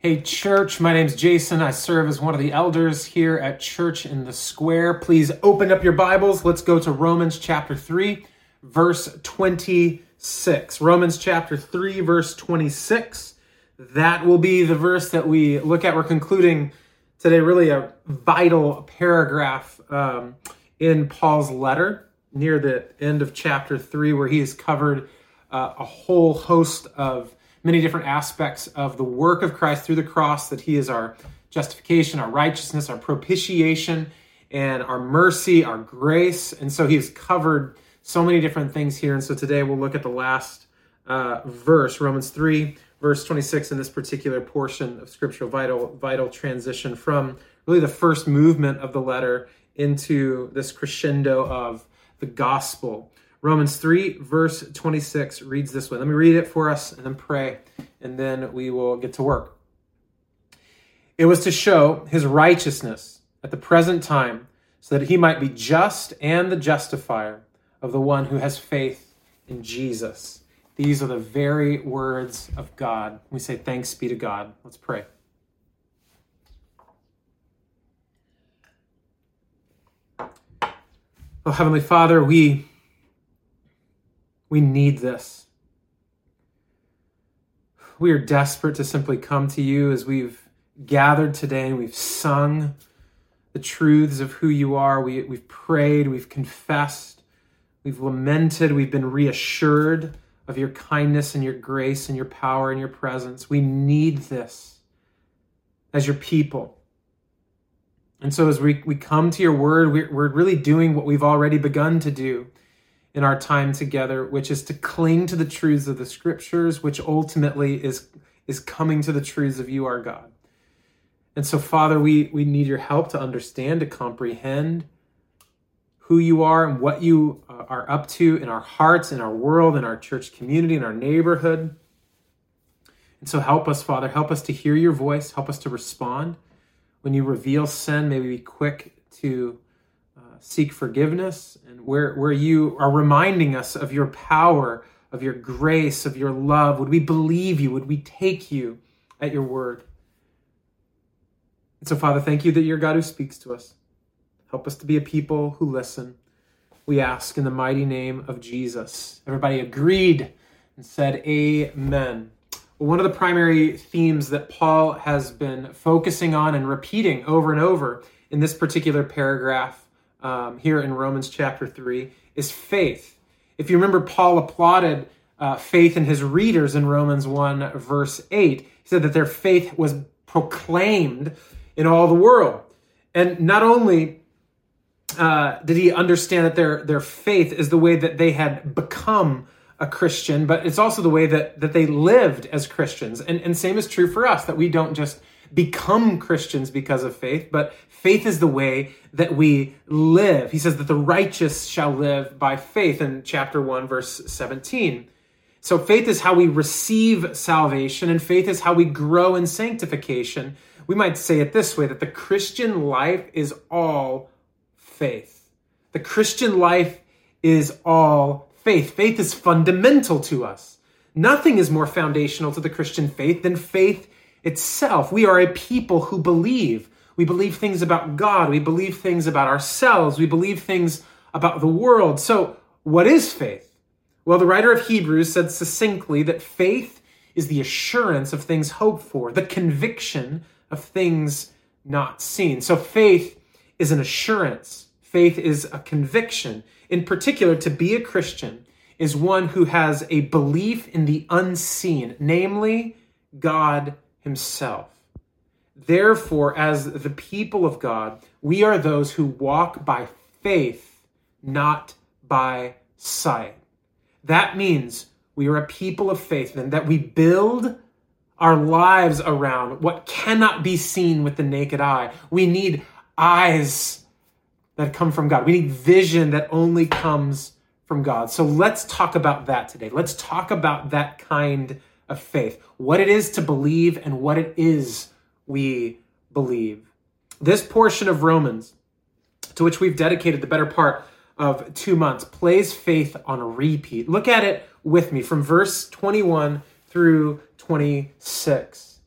Hey, church, my name's Jason. I serve as one of the elders here at Church in the Square. Please open up your Bibles. Let's go to Romans chapter 3, verse 26. Romans chapter 3, verse 26. That will be the verse that we look at. We're concluding today, really a vital paragraph um, in Paul's letter near the end of chapter 3, where he has covered uh, a whole host of many different aspects of the work of Christ through the cross, that He is our justification, our righteousness, our propitiation, and our mercy, our grace. And so He has covered so many different things here. And so today we'll look at the last uh, verse, Romans 3, verse 26, in this particular portion of scriptural vital, vital transition from really the first movement of the letter into this crescendo of the gospel. Romans 3, verse 26 reads this way. Let me read it for us and then pray, and then we will get to work. It was to show his righteousness at the present time, so that he might be just and the justifier of the one who has faith in Jesus. These are the very words of God. We say, Thanks be to God. Let's pray. Oh, Heavenly Father, we we need this. We are desperate to simply come to you as we've gathered today and we've sung the truths of who you are. We, we've prayed, we've confessed, we've lamented, we've been reassured of your kindness and your grace and your power and your presence. We need this as your people. And so, as we, we come to your word, we're, we're really doing what we've already begun to do in our time together, which is to cling to the truths of the scriptures, which ultimately is, is coming to the truths of you, our God. And so, Father, we, we need your help to understand, to comprehend who you are and what you uh, are up to in our hearts, in our world, in our church community, in our neighborhood. And so, help us, Father. Help us to hear your voice. Help us to respond. When you reveal sin, may we be quick to seek forgiveness and where, where you are reminding us of your power, of your grace, of your love. Would we believe you? Would we take you at your word? And so, Father, thank you that you're God who speaks to us. Help us to be a people who listen. We ask in the mighty name of Jesus. Everybody agreed and said, Amen. Well, one of the primary themes that Paul has been focusing on and repeating over and over in this particular paragraph um, here in Romans chapter 3 is faith. If you remember, Paul applauded uh, faith in his readers in Romans 1, verse 8. He said that their faith was proclaimed in all the world. And not only uh, did he understand that their, their faith is the way that they had become a Christian, but it's also the way that, that they lived as Christians. And, and same is true for us, that we don't just become Christians because of faith, but faith is the way that we live. He says that the righteous shall live by faith in chapter 1, verse 17. So faith is how we receive salvation, and faith is how we grow in sanctification. We might say it this way that the Christian life is all faith. The Christian life is all faith. Faith is fundamental to us. Nothing is more foundational to the Christian faith than faith itself. We are a people who believe. We believe things about God. We believe things about ourselves. We believe things about the world. So, what is faith? Well, the writer of Hebrews said succinctly that faith is the assurance of things hoped for, the conviction of things not seen. So, faith is an assurance, faith is a conviction. In particular, to be a Christian is one who has a belief in the unseen, namely God himself. Therefore, as the people of God, we are those who walk by faith, not by sight. That means we are a people of faith and that we build our lives around what cannot be seen with the naked eye. We need eyes that come from God. We need vision that only comes from God. So let's talk about that today. Let's talk about that kind of faith, what it is to believe and what it is we believe. This portion of Romans, to which we've dedicated the better part of two months, plays faith on repeat. Look at it with me from verse 21 through 26.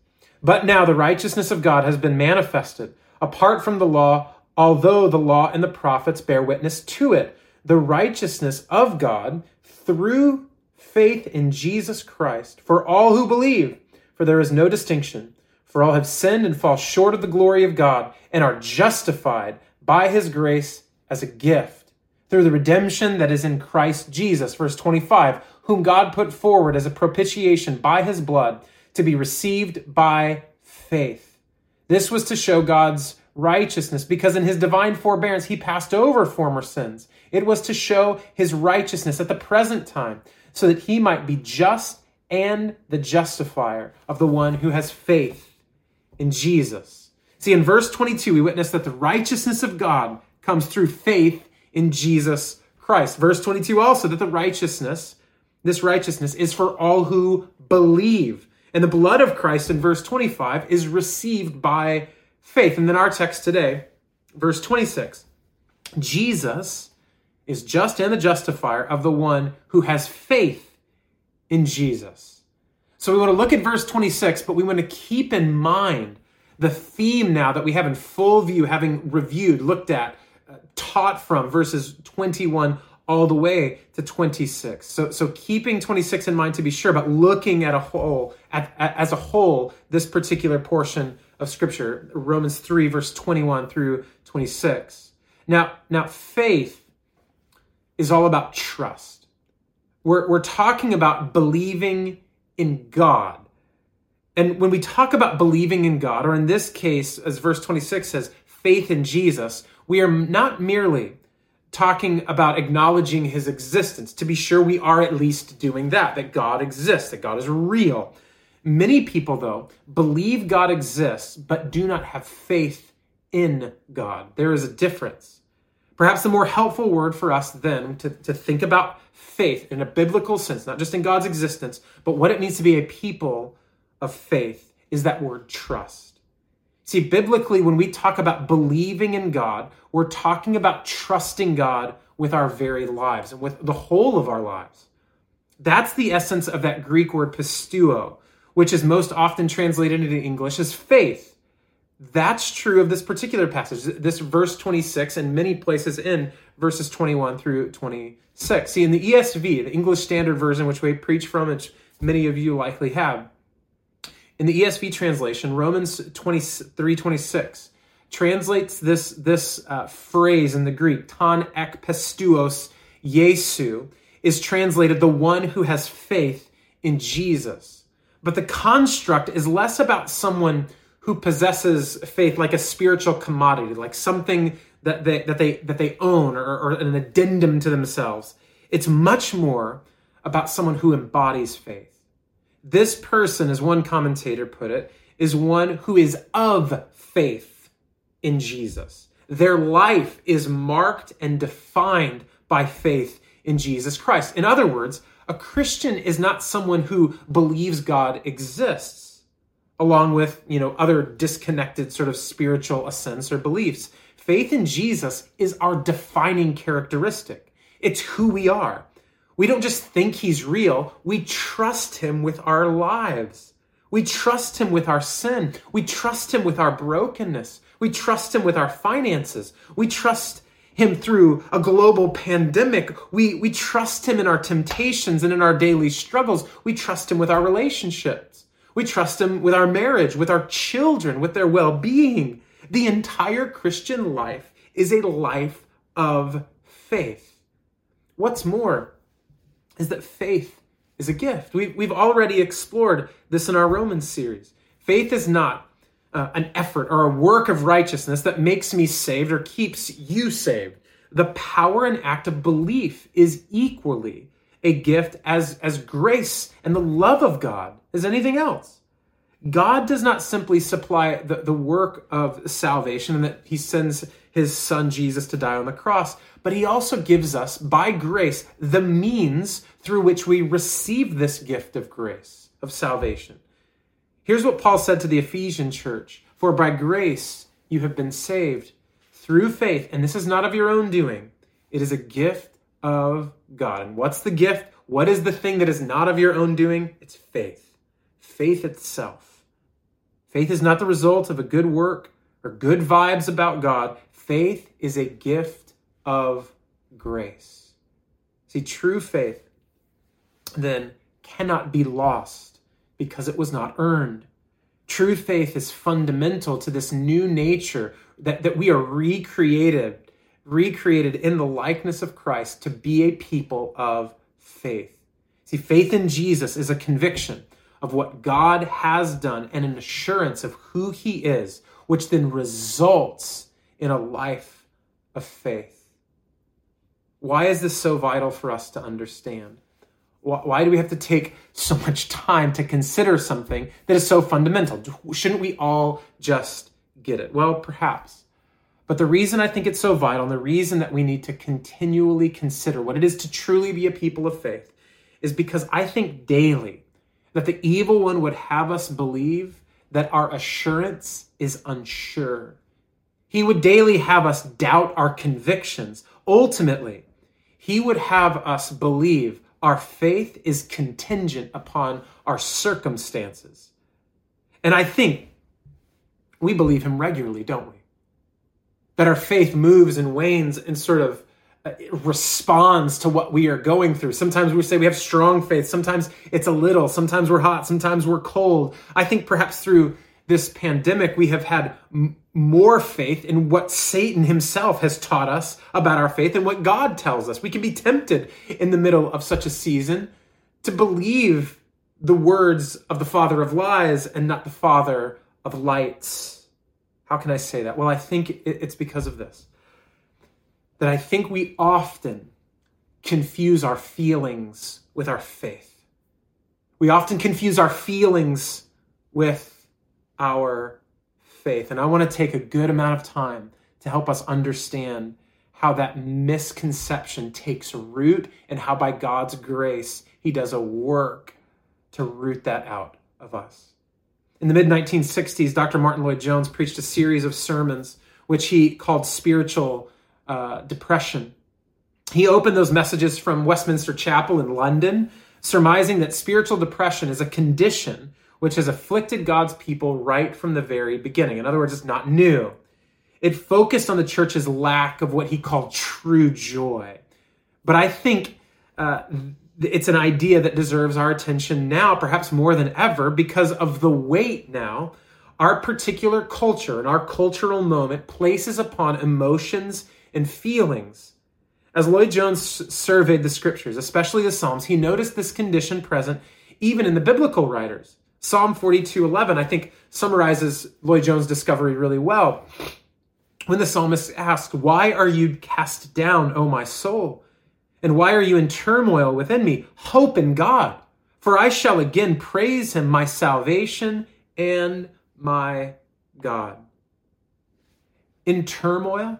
But now the righteousness of God has been manifested, apart from the law, although the law and the prophets bear witness to it. The righteousness of God through faith in Jesus Christ for all who believe, for there is no distinction. For all have sinned and fall short of the glory of God and are justified by his grace as a gift through the redemption that is in Christ Jesus. Verse 25, whom God put forward as a propitiation by his blood to be received by faith. This was to show God's righteousness because in his divine forbearance he passed over former sins. It was to show his righteousness at the present time so that he might be just and the justifier of the one who has faith in Jesus. See, in verse 22, we witness that the righteousness of God comes through faith in Jesus Christ. Verse 22 also that the righteousness, this righteousness is for all who believe. And the blood of Christ in verse 25 is received by faith. And then our text today, verse 26 Jesus is just and the justifier of the one who has faith in Jesus. So we want to look at verse 26, but we want to keep in mind the theme now that we have in full view, having reviewed, looked at, uh, taught from verses 21 all the way to 26. So, so keeping 26 in mind to be sure, but looking at a whole, at, at, as a whole, this particular portion of Scripture, Romans 3, verse 21 through 26. Now, now faith is all about trust. We're, we're talking about believing in God. And when we talk about believing in God, or in this case, as verse 26 says, faith in Jesus, we are not merely talking about acknowledging his existence. To be sure, we are at least doing that, that God exists, that God is real. Many people, though, believe God exists, but do not have faith in God. There is a difference. Perhaps the more helpful word for us then to, to think about faith in a biblical sense, not just in God's existence, but what it means to be a people of faith, is that word trust. See, biblically, when we talk about believing in God, we're talking about trusting God with our very lives and with the whole of our lives. That's the essence of that Greek word pisteuo, which is most often translated into English as faith. That's true of this particular passage, this verse 26, and many places in verses 21 through 26. See, in the ESV, the English Standard Version, which we preach from, which many of you likely have, in the ESV translation, Romans 23 26 translates this, this uh, phrase in the Greek, ton ek pisteuos Jesu, is translated the one who has faith in Jesus. But the construct is less about someone who possesses faith like a spiritual commodity, like something that they, that they, that they own or, or an addendum to themselves. It's much more about someone who embodies faith. This person, as one commentator put it, is one who is of faith in Jesus. Their life is marked and defined by faith in Jesus Christ. In other words, a Christian is not someone who believes God exists, along with, you know, other disconnected sort of spiritual assents or beliefs. Faith in Jesus is our defining characteristic. It's who we are. We don't just think he's real, we trust him with our lives. We trust him with our sin. We trust him with our brokenness. We trust him with our finances. We trust him through a global pandemic. We, we trust him in our temptations and in our daily struggles. We trust him with our relationships. We trust him with our marriage, with our children, with their well being. The entire Christian life is a life of faith. What's more, is that faith is a gift. We've, we've already explored this in our Romans series. Faith is not uh, an effort or a work of righteousness that makes me saved or keeps you saved. The power and act of belief is equally a gift as, as grace and the love of God as anything else. God does not simply supply the, the work of salvation and that he sends his son Jesus to die on the cross, but he also gives us, by grace, the means through which we receive this gift of grace, of salvation. Here's what Paul said to the Ephesian church For by grace you have been saved through faith, and this is not of your own doing, it is a gift of God. And what's the gift? What is the thing that is not of your own doing? It's faith, faith itself. Faith is not the result of a good work or good vibes about God. Faith is a gift of grace. See, true faith then cannot be lost because it was not earned. True faith is fundamental to this new nature that, that we are recreated, recreated in the likeness of Christ to be a people of faith. See, faith in Jesus is a conviction of what God has done and an assurance of who he is, which then results in a life of faith. Why is this so vital for us to understand? Why do we have to take so much time to consider something that is so fundamental? Shouldn't we all just get it? Well, perhaps. But the reason I think it's so vital and the reason that we need to continually consider what it is to truly be a people of faith is because I think daily that the evil one would have us believe that our assurance is unsure. He would daily have us doubt our convictions. Ultimately, he would have us believe our faith is contingent upon our circumstances. And I think we believe him regularly, don't we? That our faith moves and wanes and sort of uh, responds to what we are going through. Sometimes we say we have strong faith. Sometimes it's a little. Sometimes we're hot. Sometimes we're cold. I think perhaps through this pandemic, we have had m- more faith in what Satan himself has taught us about our faith and what God tells us. We can be tempted in the middle of such a season to believe the words of the father of lies and not the father of lights. How can I say that? Well, I think it's because of this that I think we often confuse our feelings with our faith. We often confuse our feelings with our faith. And I want to take a good amount of time to help us understand how that misconception takes root and how, by God's grace, He does a work to root that out of us. In the mid 1960s, Dr. Martyn Lloyd-Jones preached a series of sermons which he called spiritual uh, depression. He opened those messages from Westminster Chapel in London, surmising that spiritual depression is a condition which has afflicted God's people right from the very beginning. In other words, it's not new. It focused on the church's lack of what he called true joy. But I think uh, it's an idea that deserves our attention now, perhaps more than ever, because of the weight now our particular culture and our cultural moment places upon emotions and feelings. As Lloyd Jones surveyed the scriptures, especially the Psalms, he noticed this condition present even in the biblical writers. Psalm 42:11 I think summarizes Lloyd Jones' discovery really well. When the psalmist asks, "Why are you cast down, O my soul? And why are you in turmoil within me? Hope in God, for I shall again praise him, my salvation and my God." In turmoil,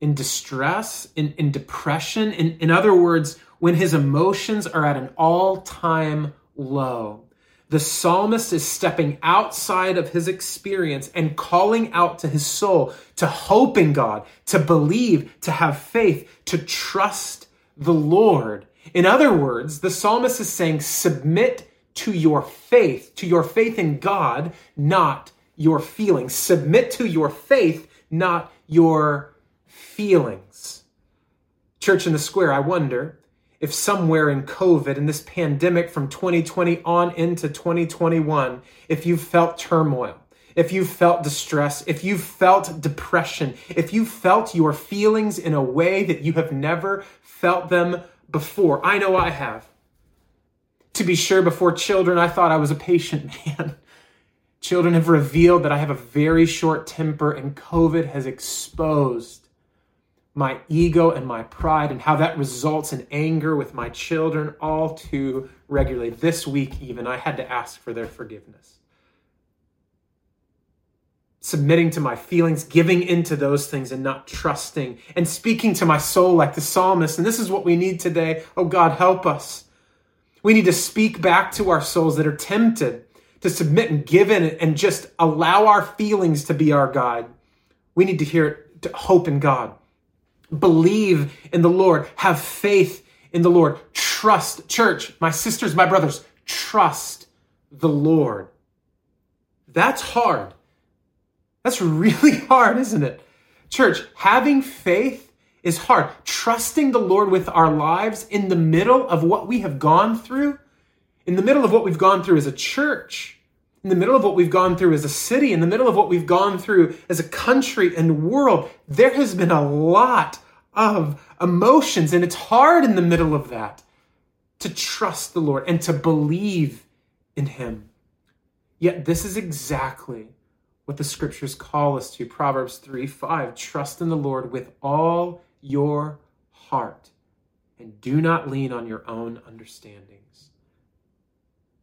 in distress, in, in depression. In, in other words, when his emotions are at an all time low. The psalmist is stepping outside of his experience and calling out to his soul to hope in God, to believe, to have faith, to trust the Lord. In other words, the psalmist is saying, submit to your faith, to your faith in God, not your feelings. Submit to your faith, not your feelings. Church in the Square, I wonder if somewhere in COVID, in this pandemic from 2020 on into 2021, if you've felt turmoil, if you felt distress, if you felt depression, if you felt your feelings in a way that you have never felt them before. I know I have. To be sure, before children, I thought I was a patient man. children have revealed that I have a very short temper, and COVID has exposed my ego and my pride and how that results in anger with my children all too regularly. This week, even, I had to ask for their forgiveness. Submitting to my feelings, giving into those things and not trusting, and speaking to my soul like the psalmist. And this is what we need today. Oh God, help us. We need to speak back to our souls that are tempted to submit and give in and just allow our feelings to be our guide. We need to hear it, to hope in God Believe in the Lord. Have faith in the Lord. Trust, church, my sisters, my brothers, trust the Lord. That's hard. That's really hard, isn't it? Church, having faith is hard. Trusting the Lord with our lives in the middle of what we have gone through, in the middle of what we've gone through as a church, in the middle of what we've gone through as a city, in the middle of what we've gone through as a country and world, there has been a lot of emotions, and it's hard in the middle of that to trust the Lord and to believe in Him. Yet, this is exactly what the scriptures call us to. Proverbs 3 5 Trust in the Lord with all your heart and do not lean on your own understandings.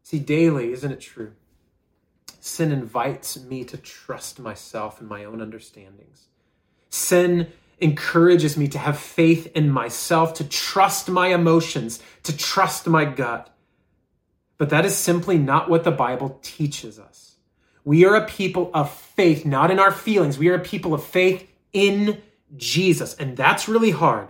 See, daily, isn't it true? Sin invites me to trust myself and my own understandings. Sin encourages me to have faith in myself, to trust my emotions, to trust my gut. But that is simply not what the Bible teaches us. We are a people of faith, not in our feelings. We are a people of faith in Jesus. And that's really hard.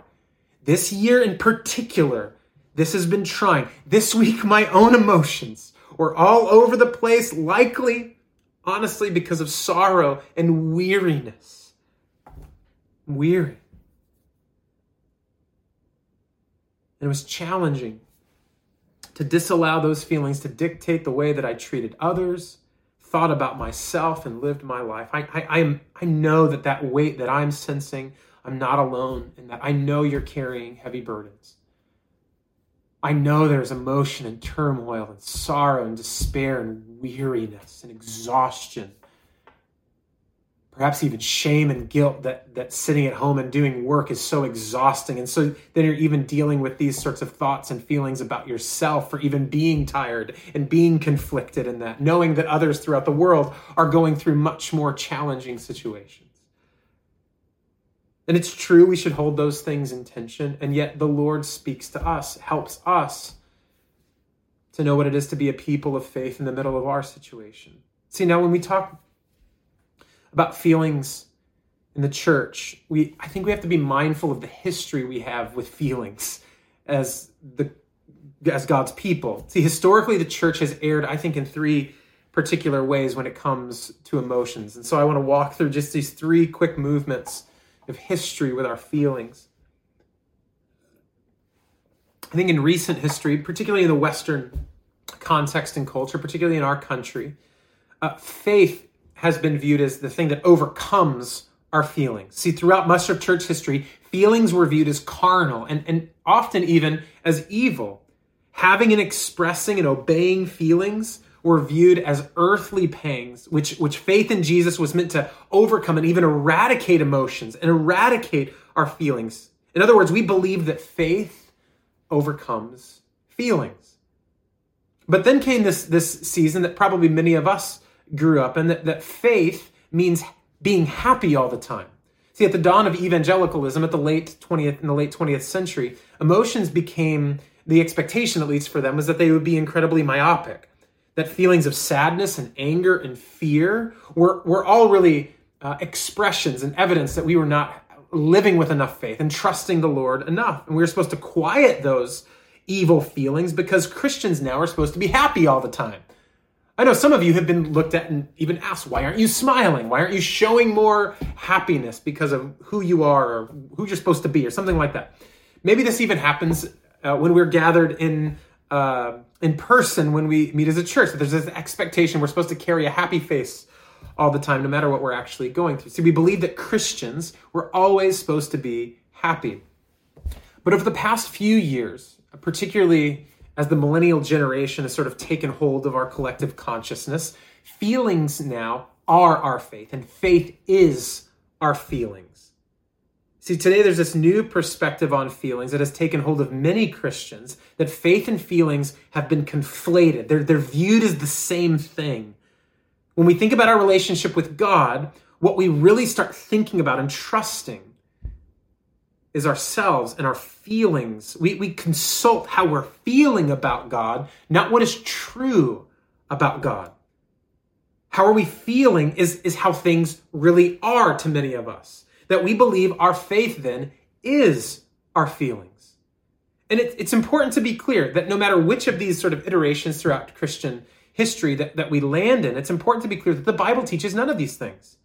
This year in particular, this has been trying. This week, my own emotions were all over the place, likely, honestly, because of sorrow and weariness. weary. And it was challenging to disallow those feelings to dictate the way that I treated others, thought about myself, and lived my life. I, I, I, am, I know that that weight that I'm sensing, I'm not alone in that. I know you're carrying heavy burdens. I know there's emotion and turmoil and sorrow and despair and weariness and exhaustion perhaps even shame and guilt that that sitting at home and doing work is so exhausting. And so then you're even dealing with these sorts of thoughts and feelings about yourself for even being tired and being conflicted in that knowing that others throughout the world are going through much more challenging situations. And it's true we should hold those things in tension and yet the lord speaks to us helps us to know what it is to be a people of faith in the middle of our situation. See now when we talk about feelings in the church, we I think we have to be mindful of the history we have with feelings as the as God's people. See, historically the church has erred, I think, in three particular ways when it comes to emotions. And so I want to walk through just these three quick movements of history with our feelings. I think in recent history, particularly in the Western context and culture, particularly in our country, uh, faith has been viewed as the thing that overcomes our feelings. See, throughout much of church history, feelings were viewed as carnal and, and often even as evil. Having and expressing and obeying feelings were viewed as earthly pangs, which, which faith in Jesus was meant to overcome and even eradicate emotions and eradicate our feelings. In other words, we believe that faith overcomes feelings. But then came this, this season that probably many of us grew up, and that, that faith means being happy all the time. See, at the dawn of evangelicalism, at the late 20th in the late 20th century, emotions became the expectation, at least for them, was that they would be incredibly myopic. That feelings of sadness and anger and fear were, were all really uh, expressions and evidence that we were not living with enough faith and trusting the Lord enough. And we were supposed to quiet those evil feelings because Christians now are supposed to be happy all the time. I know some of you have been looked at and even asked, why aren't you smiling? Why aren't you showing more happiness because of who you are or who you're supposed to be or something like that? Maybe this even happens uh, when we're gathered in uh, in person when we meet as a church. There's this expectation we're supposed to carry a happy face all the time, no matter what we're actually going through. See, we believe that Christians were always supposed to be happy. But over the past few years, particularly as the millennial generation has sort of taken hold of our collective consciousness, feelings now are our faith, and faith is our feelings. See, today there's this new perspective on feelings that has taken hold of many Christians that faith and feelings have been conflated. They're, they're viewed as the same thing. When we think about our relationship with God, what we really start thinking about and trusting is ourselves and our feelings. We, we consult how we're feeling about God, not what is true about God. How are we feeling is, is how things really are to many of us. That we believe our faith then is our feelings. And it, it's important to be clear that no matter which of these sort of iterations throughout Christian history that, that we land in, it's important to be clear that the Bible teaches none of these things.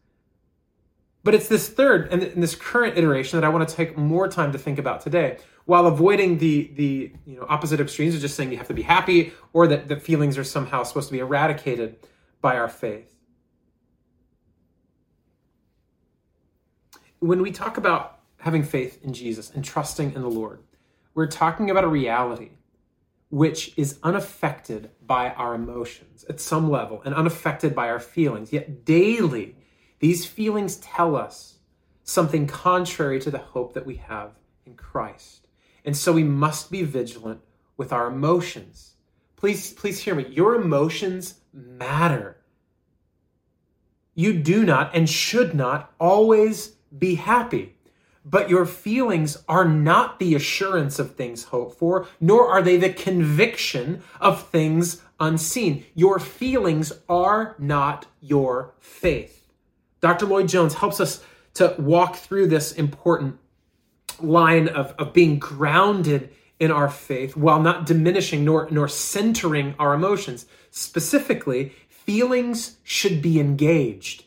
But it's this third and this current iteration that I want to take more time to think about today, while avoiding the the you know opposite extremes of just saying you have to be happy or that the feelings are somehow supposed to be eradicated by our faith. When we talk about having faith in Jesus and trusting in the Lord, we're talking about a reality which is unaffected by our emotions at some level and unaffected by our feelings. Yet daily, these feelings tell us something contrary to the hope that we have in Christ. And so we must be vigilant with our emotions. Please, please hear me. Your emotions matter. You do not and should not always be happy. But your feelings are not the assurance of things hoped for, nor are they the conviction of things unseen. Your feelings are not your faith. Dr. Lloyd Jones helps us to walk through this important line of, of being grounded in our faith while not diminishing nor, nor centering our emotions. Specifically, feelings should be engaged.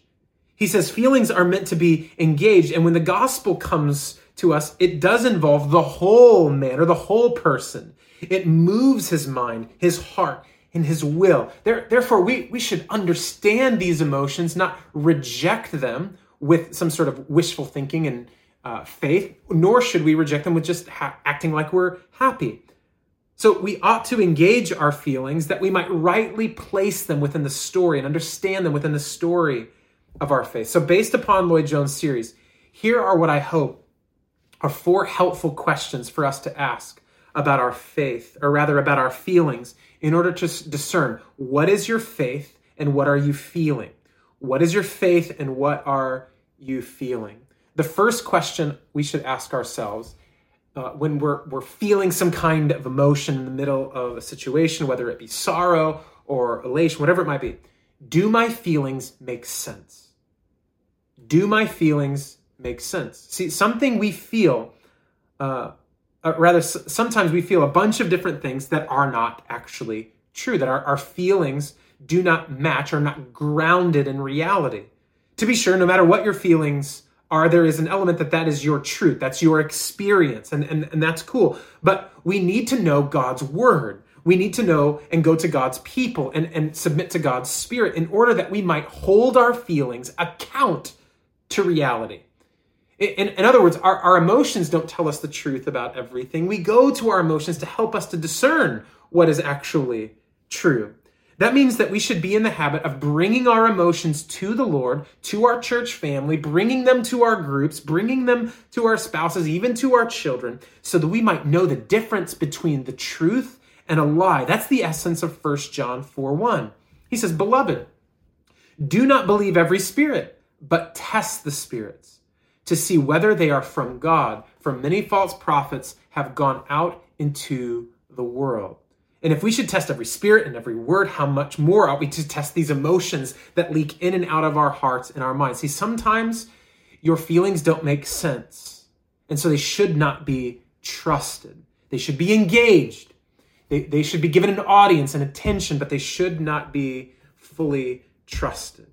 He says feelings are meant to be engaged. And when the gospel comes to us, it does involve the whole man or the whole person. It moves his mind, his heart, in his will. There, therefore, we, we should understand these emotions, not reject them with some sort of wishful thinking and uh, faith, nor should we reject them with just ha- acting like we're happy. So we ought to engage our feelings that we might rightly place them within the story and understand them within the story of our faith. So, based upon Lloyd Jones' series, here are what I hope are four helpful questions for us to ask about our faith, or rather about our feelings, in order to discern what is your faith and what are you feeling. What is your faith and what are you feeling? The first question we should ask ourselves uh, when we're, we're feeling some kind of emotion in the middle of a situation, whether it be sorrow or elation, whatever it might be, do my feelings make sense? Do my feelings make sense? See, something we feel uh, uh, rather, sometimes we feel a bunch of different things that are not actually true, that our, our feelings do not match, are not grounded in reality. To be sure, no matter what your feelings are, there is an element that that is your truth, that's your experience, and, and, and that's cool. But we need to know God's word. We need to know and go to God's people and, and submit to God's spirit in order that we might hold our feelings account to reality. In, in other words, our, our emotions don't tell us the truth about everything. We go to our emotions to help us to discern what is actually true. That means that we should be in the habit of bringing our emotions to the Lord, to our church family, bringing them to our groups, bringing them to our spouses, even to our children, so that we might know the difference between the truth and a lie. That's the essence of 1 John 4 1. He says, Beloved, do not believe every spirit, but test the spirits to see whether they are from God, for many false prophets have gone out into the world. And if we should test every spirit and every word, how much more ought we to test these emotions that leak in and out of our hearts and our minds? See, sometimes your feelings don't make sense, and so they should not be trusted. They should be engaged. They, they should be given an audience and attention, but they should not be fully trusted.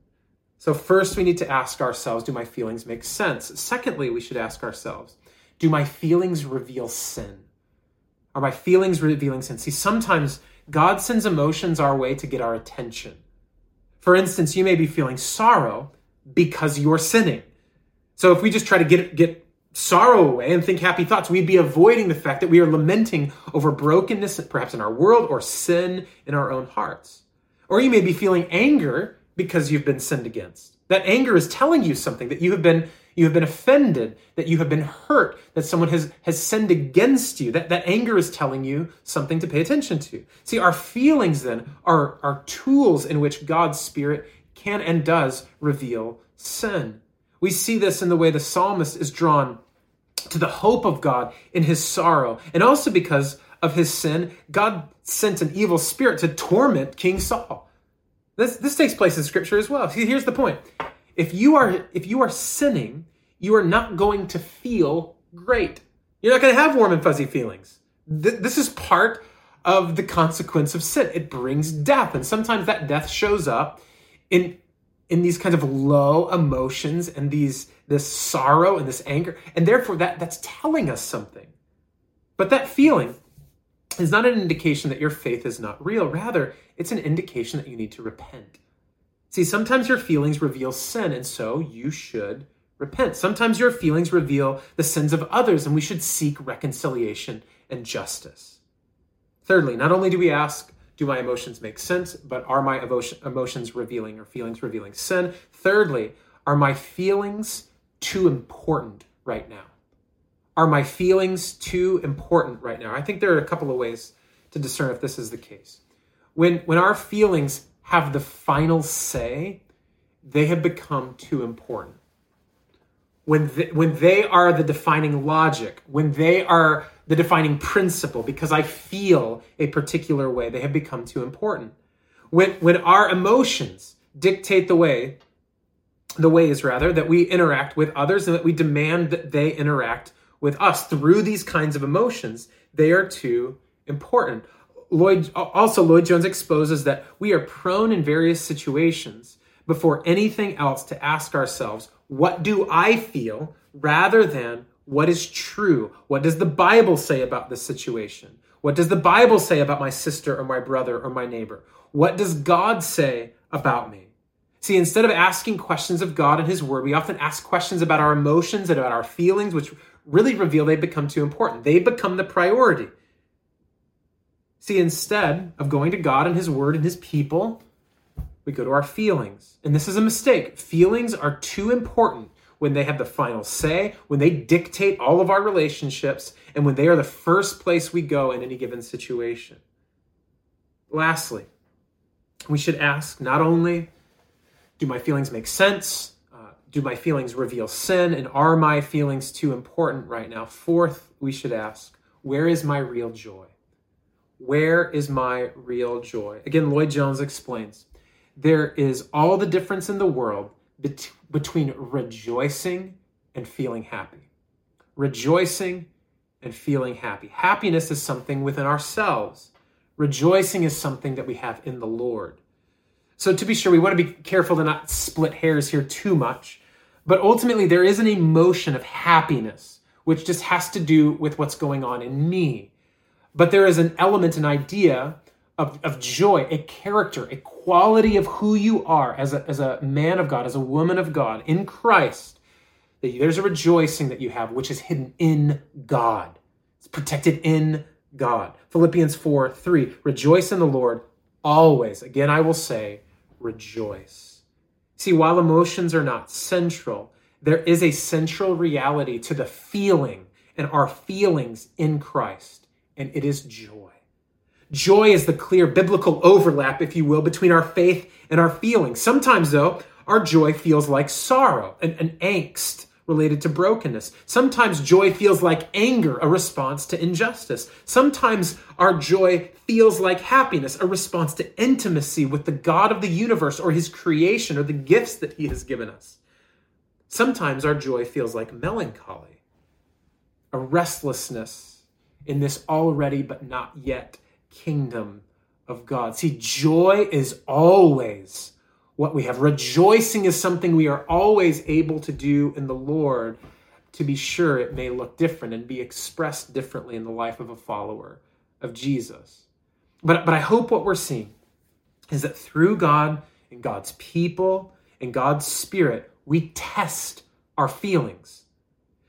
So, first, we need to ask ourselves do my feelings make sense? Secondly, we should ask ourselves do my feelings reveal sin? Are my feelings revealing sin? See, sometimes God sends emotions our way to get our attention. For instance, you may be feeling sorrow because you're sinning. So, if we just try to get, get sorrow away and think happy thoughts, we'd be avoiding the fact that we are lamenting over brokenness, perhaps in our world, or sin in our own hearts. Or you may be feeling anger because you've been sinned against. That anger is telling you something that you have been you have been offended, that you have been hurt, that someone has has sinned against you. That that anger is telling you something to pay attention to. See, our feelings then are are tools in which God's spirit can and does reveal sin. We see this in the way the psalmist is drawn to the hope of God in his sorrow, and also because of his sin, God sent an evil spirit to torment King Saul. This this takes place in scripture as well. See, here's the point. If you are if you are sinning, you are not going to feel great. You're not going to have warm and fuzzy feelings. This is part of the consequence of sin. It brings death. And sometimes that death shows up in in these kinds of low emotions and these this sorrow and this anger. And therefore that that's telling us something. But that feeling is not an indication that your faith is not real. Rather, it's an indication that you need to repent. See, sometimes your feelings reveal sin, and so you should repent. Sometimes your feelings reveal the sins of others, and we should seek reconciliation and justice. Thirdly, not only do we ask, do my emotions make sense, but are my emotions revealing or feelings revealing sin? Thirdly, are my feelings too important right now? Are my feelings too important right now? I think there are a couple of ways to discern if this is the case. When, when our feelings have the final say, they have become too important when they, when they are the defining logic, when they are the defining principle, because I feel a particular way, they have become too important. When when our emotions dictate the way, the ways rather that we interact with others, and that we demand that they interact with us through these kinds of emotions, they are too important. Lloyd also Lloyd Jones exposes that we are prone in various situations before anything else to ask ourselves what do I feel rather than what is true? What does the Bible say about this situation? What does the Bible say about my sister or my brother or my neighbor? What does God say about me? See, instead of asking questions of God and His Word, we often ask questions about our emotions and about our feelings, which really reveal they become too important. They become the priority. See, instead of going to God and His Word and His people, we go to our feelings. And this is a mistake. Feelings are too important when they have the final say, when they dictate all of our relationships, and when they are the first place we go in any given situation. Lastly, we should ask not only do my feelings make sense, do my feelings reveal sin, and are my feelings too important right now? Fourth, we should ask, where is my real joy? Where is my real joy? Again, Lloyd Jones explains there is all the difference in the world bet- between rejoicing and feeling happy. Rejoicing and feeling happy. Happiness is something within ourselves. Rejoicing is something that we have in the Lord. So, to be sure, we want to be careful to not split hairs here too much. But ultimately, there is an emotion of happiness, which just has to do with what's going on in me. But there is an element, an idea of, of joy, a character, a quality of who you are as a, as a man of God, as a woman of God in Christ, that there's a rejoicing that you have, which is hidden in God. It's protected in God. Philippians 4 3, rejoice in the Lord always. Again, I will say, rejoice. See, while emotions are not central, there is a central reality to the feeling and our feelings in Christ, and it is joy. Joy is the clear biblical overlap, if you will, between our faith and our feelings. Sometimes, though, our joy feels like sorrow, and, an angst related to brokenness. Sometimes joy feels like anger, a response to injustice. Sometimes our joy feels like happiness, a response to intimacy with the God of the universe or his creation or the gifts that he has given us. Sometimes our joy feels like melancholy, a restlessness in this already but not yet kingdom of God. See, joy is always what we have. Rejoicing is something we are always able to do in the Lord. To be sure, it may look different and be expressed differently in the life of a follower of Jesus. But, but I hope what we're seeing is that through God and God's people and God's Spirit, we test our feelings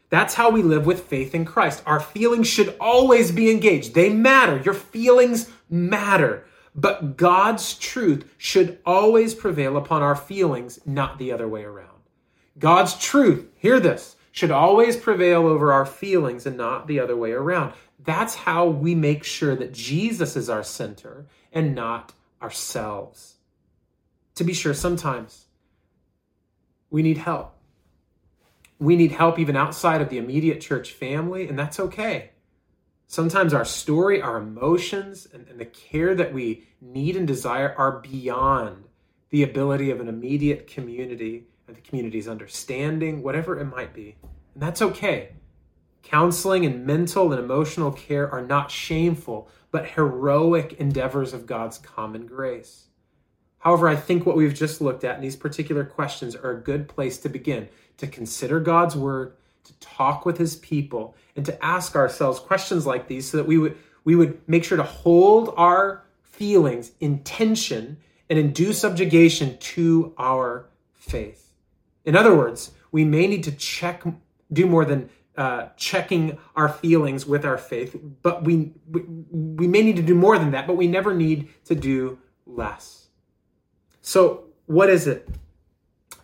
that's how we live with faith in Christ. Our feelings should always be engaged. They matter. Your feelings matter. But God's truth should always prevail upon our feelings, not the other way around. God's truth, hear this, should always prevail over our feelings and not the other way around. That's how we make sure that Jesus is our center and not ourselves. To be sure, sometimes we need help we need help even outside of the immediate church family, and that's okay. Sometimes our story, our emotions, and, and, the care that we need and desire are beyond the ability of an immediate community and the community's understanding, whatever it might be. And that's okay. Counseling and mental and emotional care are not shameful, but heroic endeavors of God's common grace. However, I think what we've just looked at in these particular questions are a good place to begin to consider God's word, to talk with his people, and to ask ourselves questions like these so that we would we would make sure to hold our feelings in tension and in due subjugation to our faith. In other words, we may need to check do more than uh, checking our feelings with our faith, but we, we we may need to do more than that, but we never need to do less. So, what is it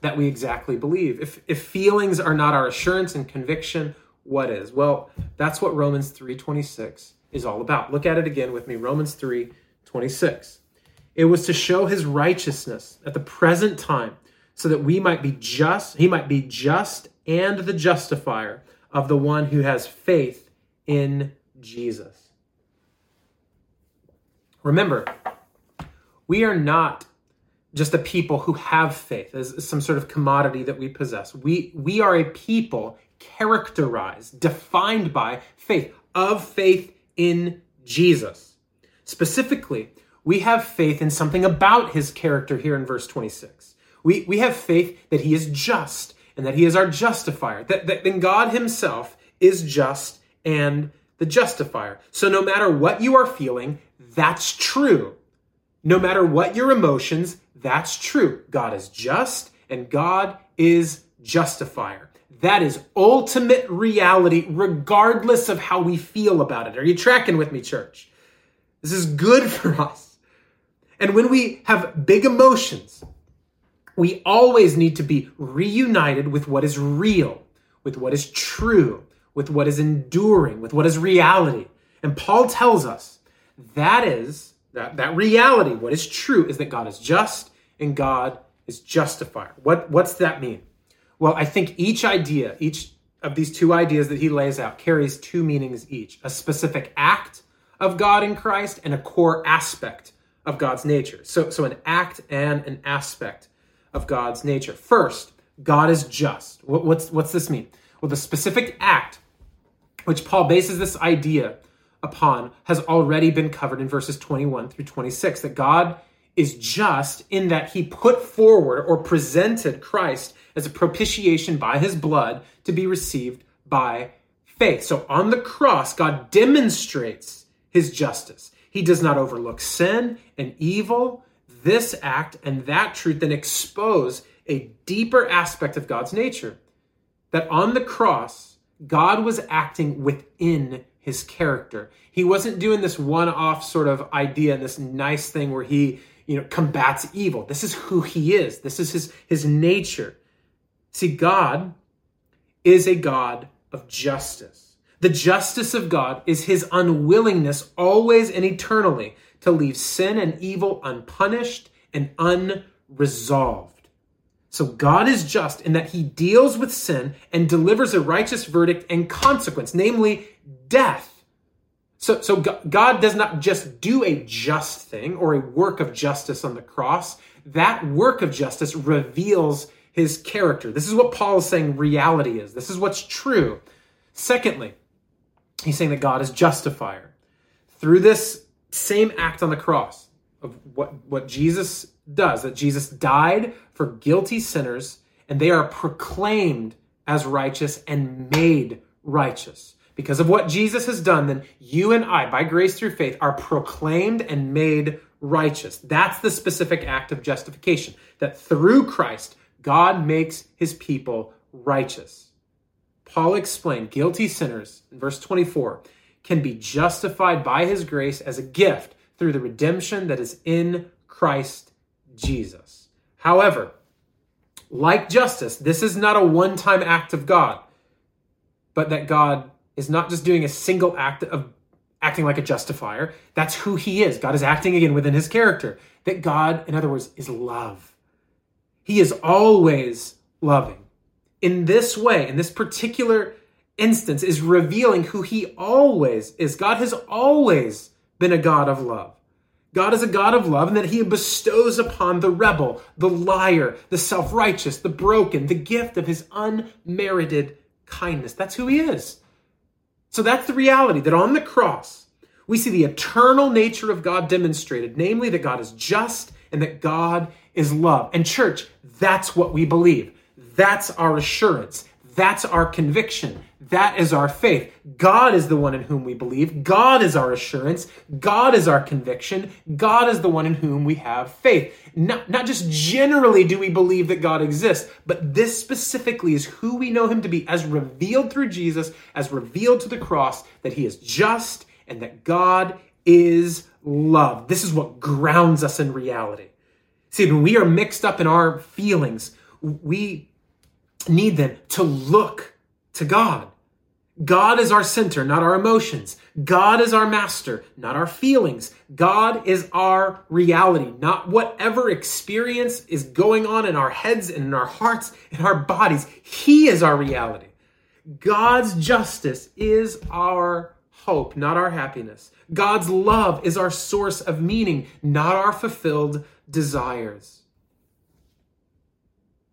that we exactly believe? If if feelings are not our assurance and conviction, what is? Well, that's what Romans 3:26 is all about. Look at it again with me. Romans 3:26. It was to show his righteousness at the present time so that we might be just, he might be just and the justifier of the one who has faith in Jesus. Remember, we are not just a people who have faith as some sort of commodity that we possess. We, we are a people characterized, defined by faith, of faith in Jesus. Specifically, we have faith in something about his character here in verse 26. We, we have faith that he is just and that he is our justifier, that, that then God himself is just and the justifier. So no matter what you are feeling, that's true. No matter what your emotions, that's true. God is just and God is justifier. That is ultimate reality, regardless of how we feel about it. Are you tracking with me, church? This is good for us. And when we have big emotions, we always need to be reunited with what is real, with what is true, with what is enduring, with what is reality. And Paul tells us that is that, that reality, what is true, is that God is just and God is justifier. What, what's that mean? Well, I think each idea, each of these two ideas that he lays out carries two meanings each a specific act of God in Christ and a core aspect of God's nature. So, so an act and an aspect of God's nature. First, God is just. What, what's, what's this mean? Well, the specific act which Paul bases this idea upon has already been covered in verses 21 through 26 that God is just in that he put forward or presented Christ as a propitiation by his blood to be received by faith. So on the cross, God demonstrates his justice. He does not overlook sin and evil this act and that truth then expose a deeper aspect of God's nature. That on the cross, God was acting within his character. He wasn't doing this one off sort of idea, and this nice thing where he, you know, combats evil. This is who he is. This is his, his nature. See, God is a God of justice. The justice of God is his unwillingness always and eternally to leave sin and evil unpunished and unresolved. So God is just in that he deals with sin and delivers a righteous verdict and consequence, namely death. So, so God does not just do a just thing or a work of justice on the cross. That work of justice reveals his character. This is what Paul is saying reality is. This is what's true. Secondly, he's saying that God is justifier. Through this same act on the cross of what, what Jesus does, that Jesus died for guilty sinners, and they are proclaimed as righteous and made righteous. Because of what Jesus has done, then you and I, by grace through faith, are proclaimed and made righteous. That's the specific act of justification. That through Christ, God makes his people righteous. Paul explained guilty sinners in verse 24 can be justified by his grace as a gift through the redemption that is in Christ Jesus. However, like justice, this is not a one time act of God, but that God is not just doing a single act of acting like a justifier. That's who he is. God is acting again within his character. That God, in other words, is love. He is always loving. In this way, in this particular instance is revealing who he always is. God has always been a God of love. God is a God of love and that he bestows upon the rebel, the liar, the self righteous, the broken, the gift of his unmerited kindness. That's who he is. So that's the reality that on the cross, we see the eternal nature of God demonstrated, namely that God is just and that God is love. And church, that's what we believe. That's our assurance. That's our conviction. That is our faith. God is the one in whom we believe. God is our assurance. God is our conviction. God is the one in whom we have faith. Not, not just generally do we believe that God exists, but this specifically is who we know him to be as revealed through Jesus, as revealed to the cross, that he is just and that God is love. This is what grounds us in reality. See, when we are mixed up in our feelings, we need them to look to God. God is our center, not our emotions. God is our master, not our feelings. God is our reality, not whatever experience is going on in our heads and in our hearts and our bodies. He is our reality. God's justice is our hope, not our happiness. God's love is our source of meaning, not our fulfilled desires.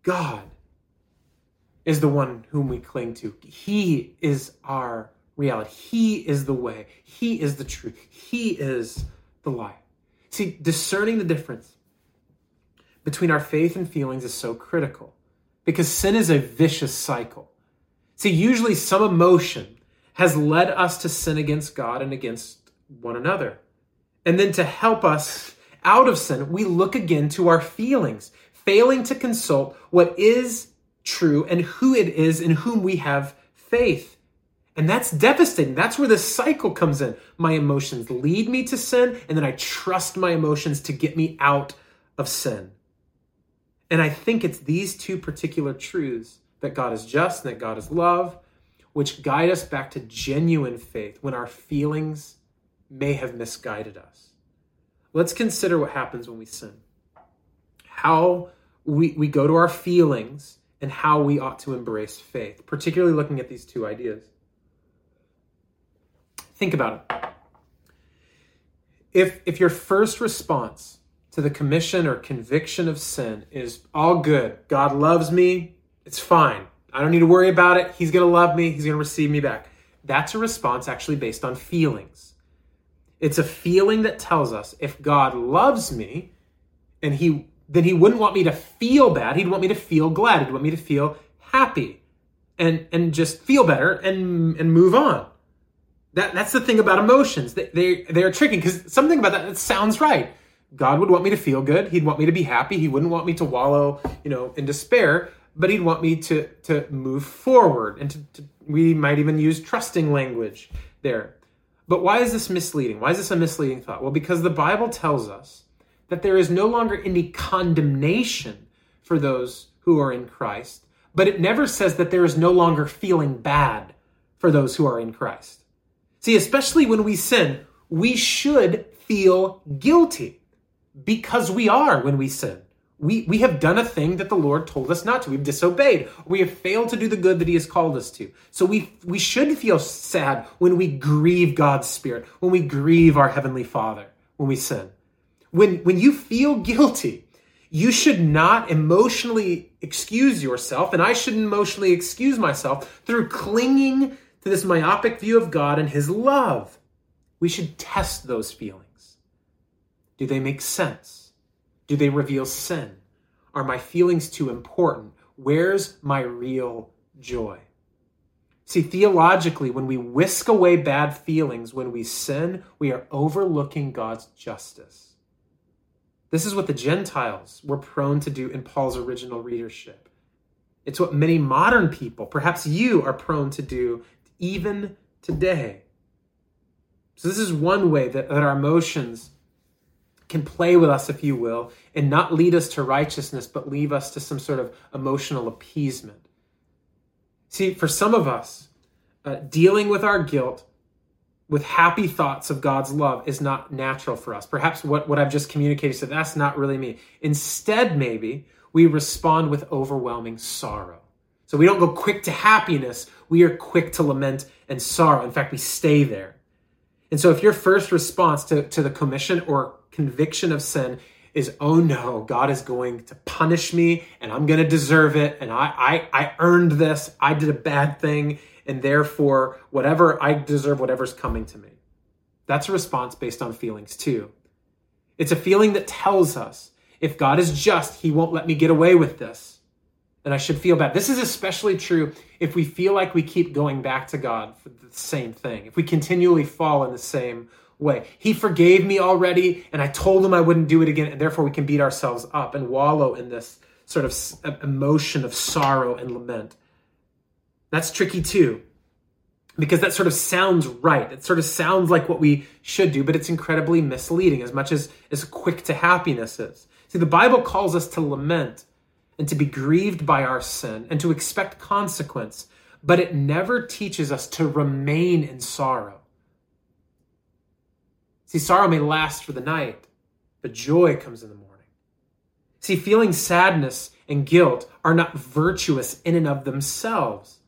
God is the one whom we cling to. He is our reality. He is the way. He is the truth. He is the life. See, discerning the difference between our faith and feelings is so critical because sin is a vicious cycle. See, usually some emotion has led us to sin against God and against one another. And then to help us out of sin, we look again to our feelings, failing to consult what is true and who it is in whom we have faith. And that's devastating. That's where the cycle comes in. My emotions lead me to sin, and then I trust my emotions to get me out of sin. And I think it's these two particular truths that God is just and that God is love, which guide us back to genuine faith when our feelings may have misguided us. Let's consider what happens when we sin. How we, we go to our feelings and how we ought to embrace faith, particularly looking at these two ideas. Think about it. If, if your first response to the commission or conviction of sin is all good, God loves me, it's fine, I don't need to worry about it, He's going to love me, He's going to receive me back. That's a response actually based on feelings. It's a feeling that tells us if God loves me and He then he wouldn't want me to feel bad. He'd want me to feel glad. He'd want me to feel happy and and just feel better and and move on. That that's the thing about emotions. They they they're tricky because something about that that sounds right. God would want me to feel good. He'd want me to be happy. He wouldn't want me to wallow, you know, in despair. But he'd want me to to move forward, and to, to we might even use trusting language there. But why is this misleading? Why is this a misleading thought? Well, because the Bible tells us that there is no longer any condemnation for those who are in Christ, but it never says that there is no longer feeling bad for those who are in Christ. See, especially when we sin, we should feel guilty because we are when we sin. We, we have done a thing that the Lord told us not to. We've disobeyed. We have failed to do the good that He has called us to. So we, we should feel sad when we grieve God's Spirit, when we grieve our Heavenly Father, when we sin. When, when you feel guilty, you should not emotionally excuse yourself, and I shouldn't emotionally excuse myself through clinging to this myopic view of God and His love. We should test those feelings. Do they make sense? Do they reveal sin? Are my feelings too important? Where's my real joy? See, theologically, when we whisk away bad feelings, when we sin, we are overlooking God's justice. This is what the Gentiles were prone to do in Paul's original readership. It's what many modern people, perhaps you, are prone to do even today. So, this is one way that, that our emotions can play with us, if you will, and not lead us to righteousness, but leave us to some sort of emotional appeasement. See, for some of us, uh, dealing with our guilt with happy thoughts of God's love is not natural for us. Perhaps what, what I've just communicated so that's not really me. Instead, maybe we respond with overwhelming sorrow. So we don't go quick to happiness, we are quick to lament and sorrow. In fact, we stay there. And so if your first response to, to the commission or conviction of sin is, oh no, God is going to punish me and I'm going to deserve it and I, I, I earned this, I did a bad thing and therefore, whatever I deserve, whatever's coming to me. That's a response based on feelings, too. It's a feeling that tells us if God is just, he won't let me get away with this. And I should feel bad. This is especially true if we feel like we keep going back to God for the same thing, if we continually fall in the same way. He forgave me already, and I told him I wouldn't do it again, and therefore we can beat ourselves up and wallow in this sort of emotion of sorrow and lament. That's tricky too, because that sort of sounds right. It sort of sounds like what we should do, but it's incredibly misleading as much as, as quick to happiness is. See, the Bible calls us to lament and to be grieved by our sin and to expect consequence, but it never teaches us to remain in sorrow. See, sorrow may last for the night, but joy comes in the morning. See, feeling sadness and guilt are not virtuous in and of themselves,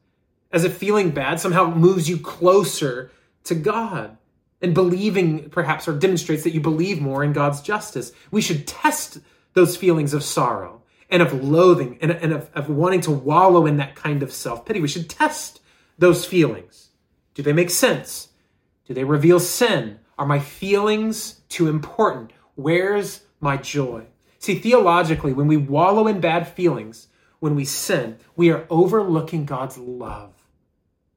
as if feeling bad somehow moves you closer to God and believing perhaps or demonstrates that you believe more in God's justice. We should test those feelings of sorrow and of loathing and, and of, of wanting to wallow in that kind of self pity. We should test those feelings. Do they make sense? Do they reveal sin? Are my feelings too important? Where's my joy? See, theologically, when we wallow in bad feelings, when we sin, we are overlooking God's love.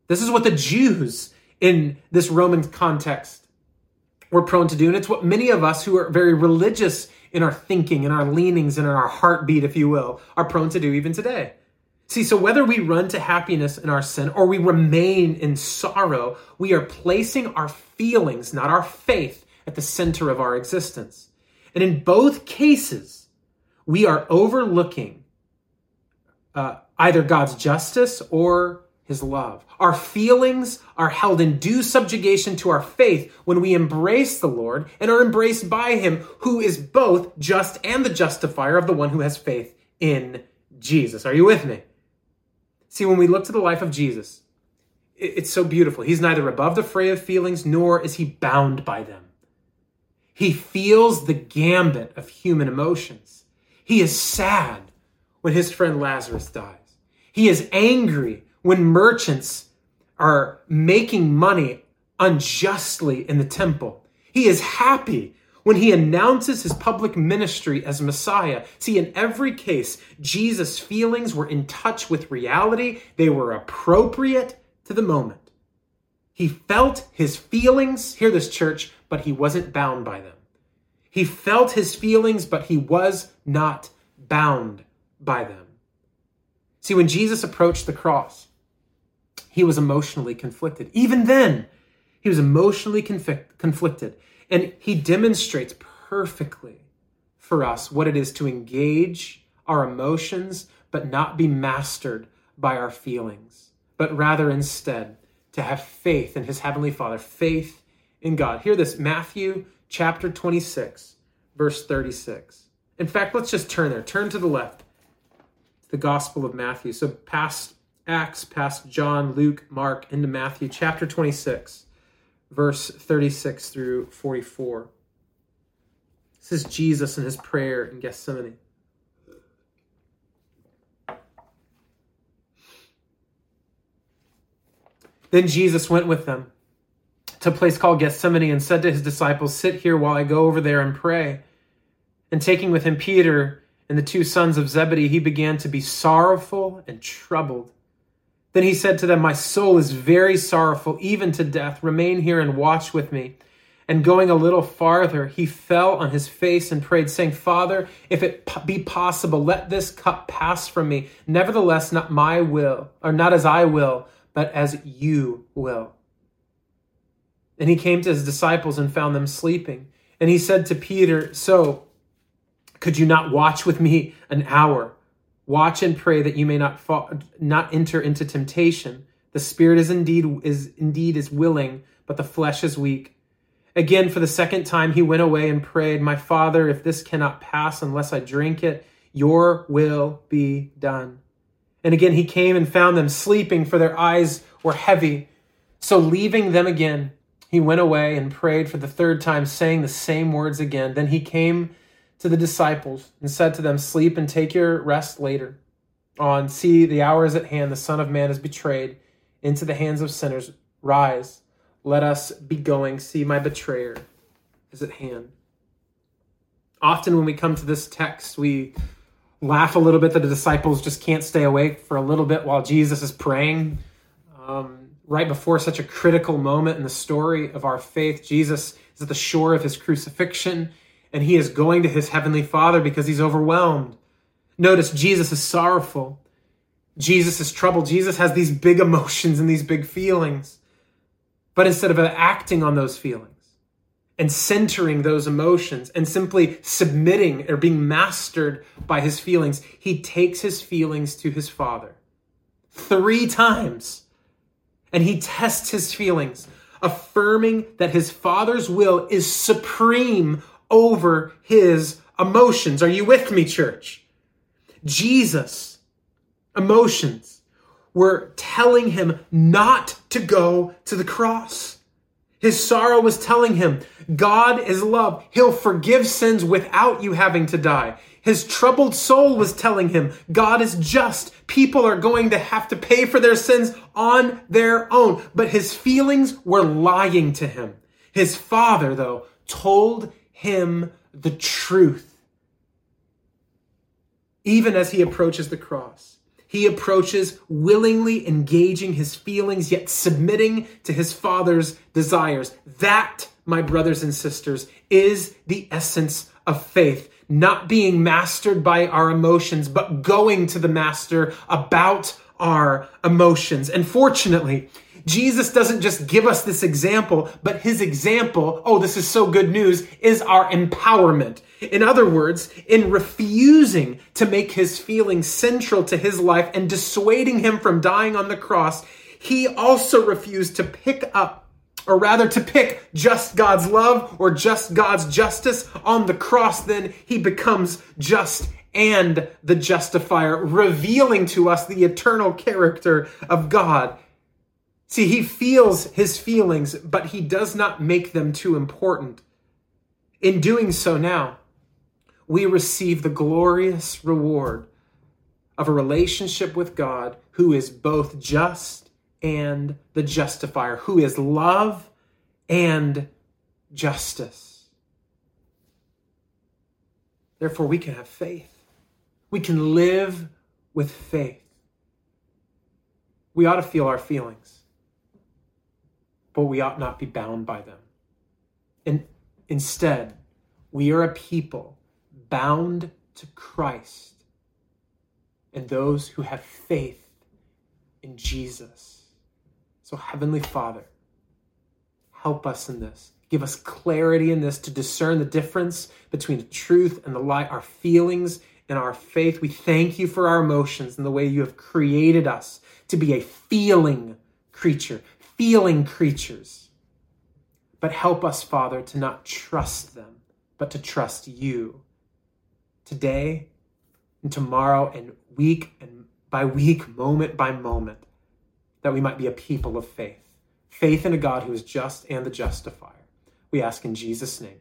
This is what the Jews in this Roman context were prone to do. And it's what many of us who are very religious in our thinking, in our leanings, and in our heartbeat, if you will, are prone to do even today. See, so whether we run to happiness in our sin or we remain in sorrow, we are placing our feelings, not our faith, at the center of our existence. And in both cases, we are overlooking uh, either God's justice or his love. Our feelings are held in due subjugation to our faith when we embrace the Lord and are embraced by him, who is both just and the justifier of the one who has faith in Jesus. Are you with me? See, when we look to the life of Jesus, it's so beautiful. He's neither above the fray of feelings nor is he bound by them. He feels the gambit of human emotions. He is sad when his friend Lazarus dies. He is angry when merchants are making money unjustly in the temple. He is happy when he announces his public ministry as Messiah. See, in every case, Jesus' feelings were in touch with reality, they were appropriate to the moment. He felt his feelings, hear this, church, but he wasn't bound by them. He felt his feelings, but he was not bound by them. See, when Jesus approached the cross, he was emotionally conflicted. Even then, he was emotionally conflicted. And he demonstrates perfectly for us what it is to engage our emotions, but not be mastered by our feelings, but rather instead to have faith in his heavenly Father, faith in God. Hear this Matthew chapter 26, verse 36. In fact, let's just turn there. Turn to the left. The Gospel of Matthew. So, past Acts past John, Luke, Mark, into Matthew chapter 26, verse 36 through 44. This is Jesus and his prayer in Gethsemane. Then Jesus went with them to a place called Gethsemane and said to his disciples, Sit here while I go over there and pray. And taking with him Peter and the two sons of Zebedee, he began to be sorrowful and troubled. Then he said to them, My soul is very sorrowful, even to death. Remain here and watch with me. And going a little farther, he fell on his face and prayed, saying, Father, if it be possible, let this cup pass from me. Nevertheless, not my will, or not as I will, but as you will. And he came to his disciples and found them sleeping. And he said to Peter, So, could you not watch with me an hour? Watch and pray that you may not fall, not enter into temptation. The spirit is indeed is indeed is willing, but the flesh is weak. Again, for the second time, he went away and prayed, My Father, if this cannot pass unless I drink it, your will be done. And again, he came and found them sleeping, for their eyes were heavy. So, leaving them again, he went away and prayed for the third time, saying the same words again. Then he came to the disciples and said to them, Sleep and take your rest later on. See, the hour is at hand. The Son of Man is betrayed into the hands of sinners. Rise, let us be going. See, my betrayer is at hand. Often, when we come to this text, we laugh a little bit that the disciples just can't stay awake for a little bit while Jesus is praying. Um, right before such a critical moment in the story of our faith, Jesus is at the shore of his crucifixion and he is going to his heavenly Father because he's overwhelmed. Notice Jesus is sorrowful. Jesus is troubled. Jesus has these big emotions and these big feelings. But instead of acting on those feelings and centering those emotions and simply submitting or being mastered by his feelings, he takes his feelings to his Father three times and he tests his feelings, affirming that his Father's will is supreme over his emotions. Are you with me, church? Jesus' emotions were telling him not to go to the cross. His sorrow was telling him, God is love. He'll forgive sins without you having to die. His troubled soul was telling him, God is just. People are going to have to pay for their sins on their own. But his feelings were lying to him. His father, though, told him the truth. Even as he approaches the cross, he approaches willingly engaging his feelings, yet submitting to his father's desires. That, my brothers and sisters, is the essence of faith. Not being mastered by our emotions, but going to the master about our emotions. And fortunately, Jesus doesn't just give us this example, but his example, oh, this is so good news, is our empowerment. In other words, in refusing to make his feelings central to his life and dissuading him from dying on the cross, he also refused to pick up or rather to pick just God's love or just God's justice on the cross, then he becomes just and the justifier, revealing to us the eternal character of God. See, he feels his feelings, but he does not make them too important. In doing so now, we receive the glorious reward of a relationship with God who is both just and the justifier, who is love and justice. Therefore, we can have faith. We can live with faith. We ought to feel our feelings but we ought not be bound by them. And instead, we are a people bound to Christ and those who have faith in Jesus. So, Heavenly Father, help us in this. Give us clarity in this to discern the difference between the truth and the lie, our feelings and our faith. We thank you for our emotions and the way you have created us to be a feeling creature, feeling creatures. But help us, Father, to not trust them, but to trust you. Today and tomorrow and week and by week, moment by moment, that we might be a people of faith. Faith in a God who is just and the justifier. We ask in Jesus' name.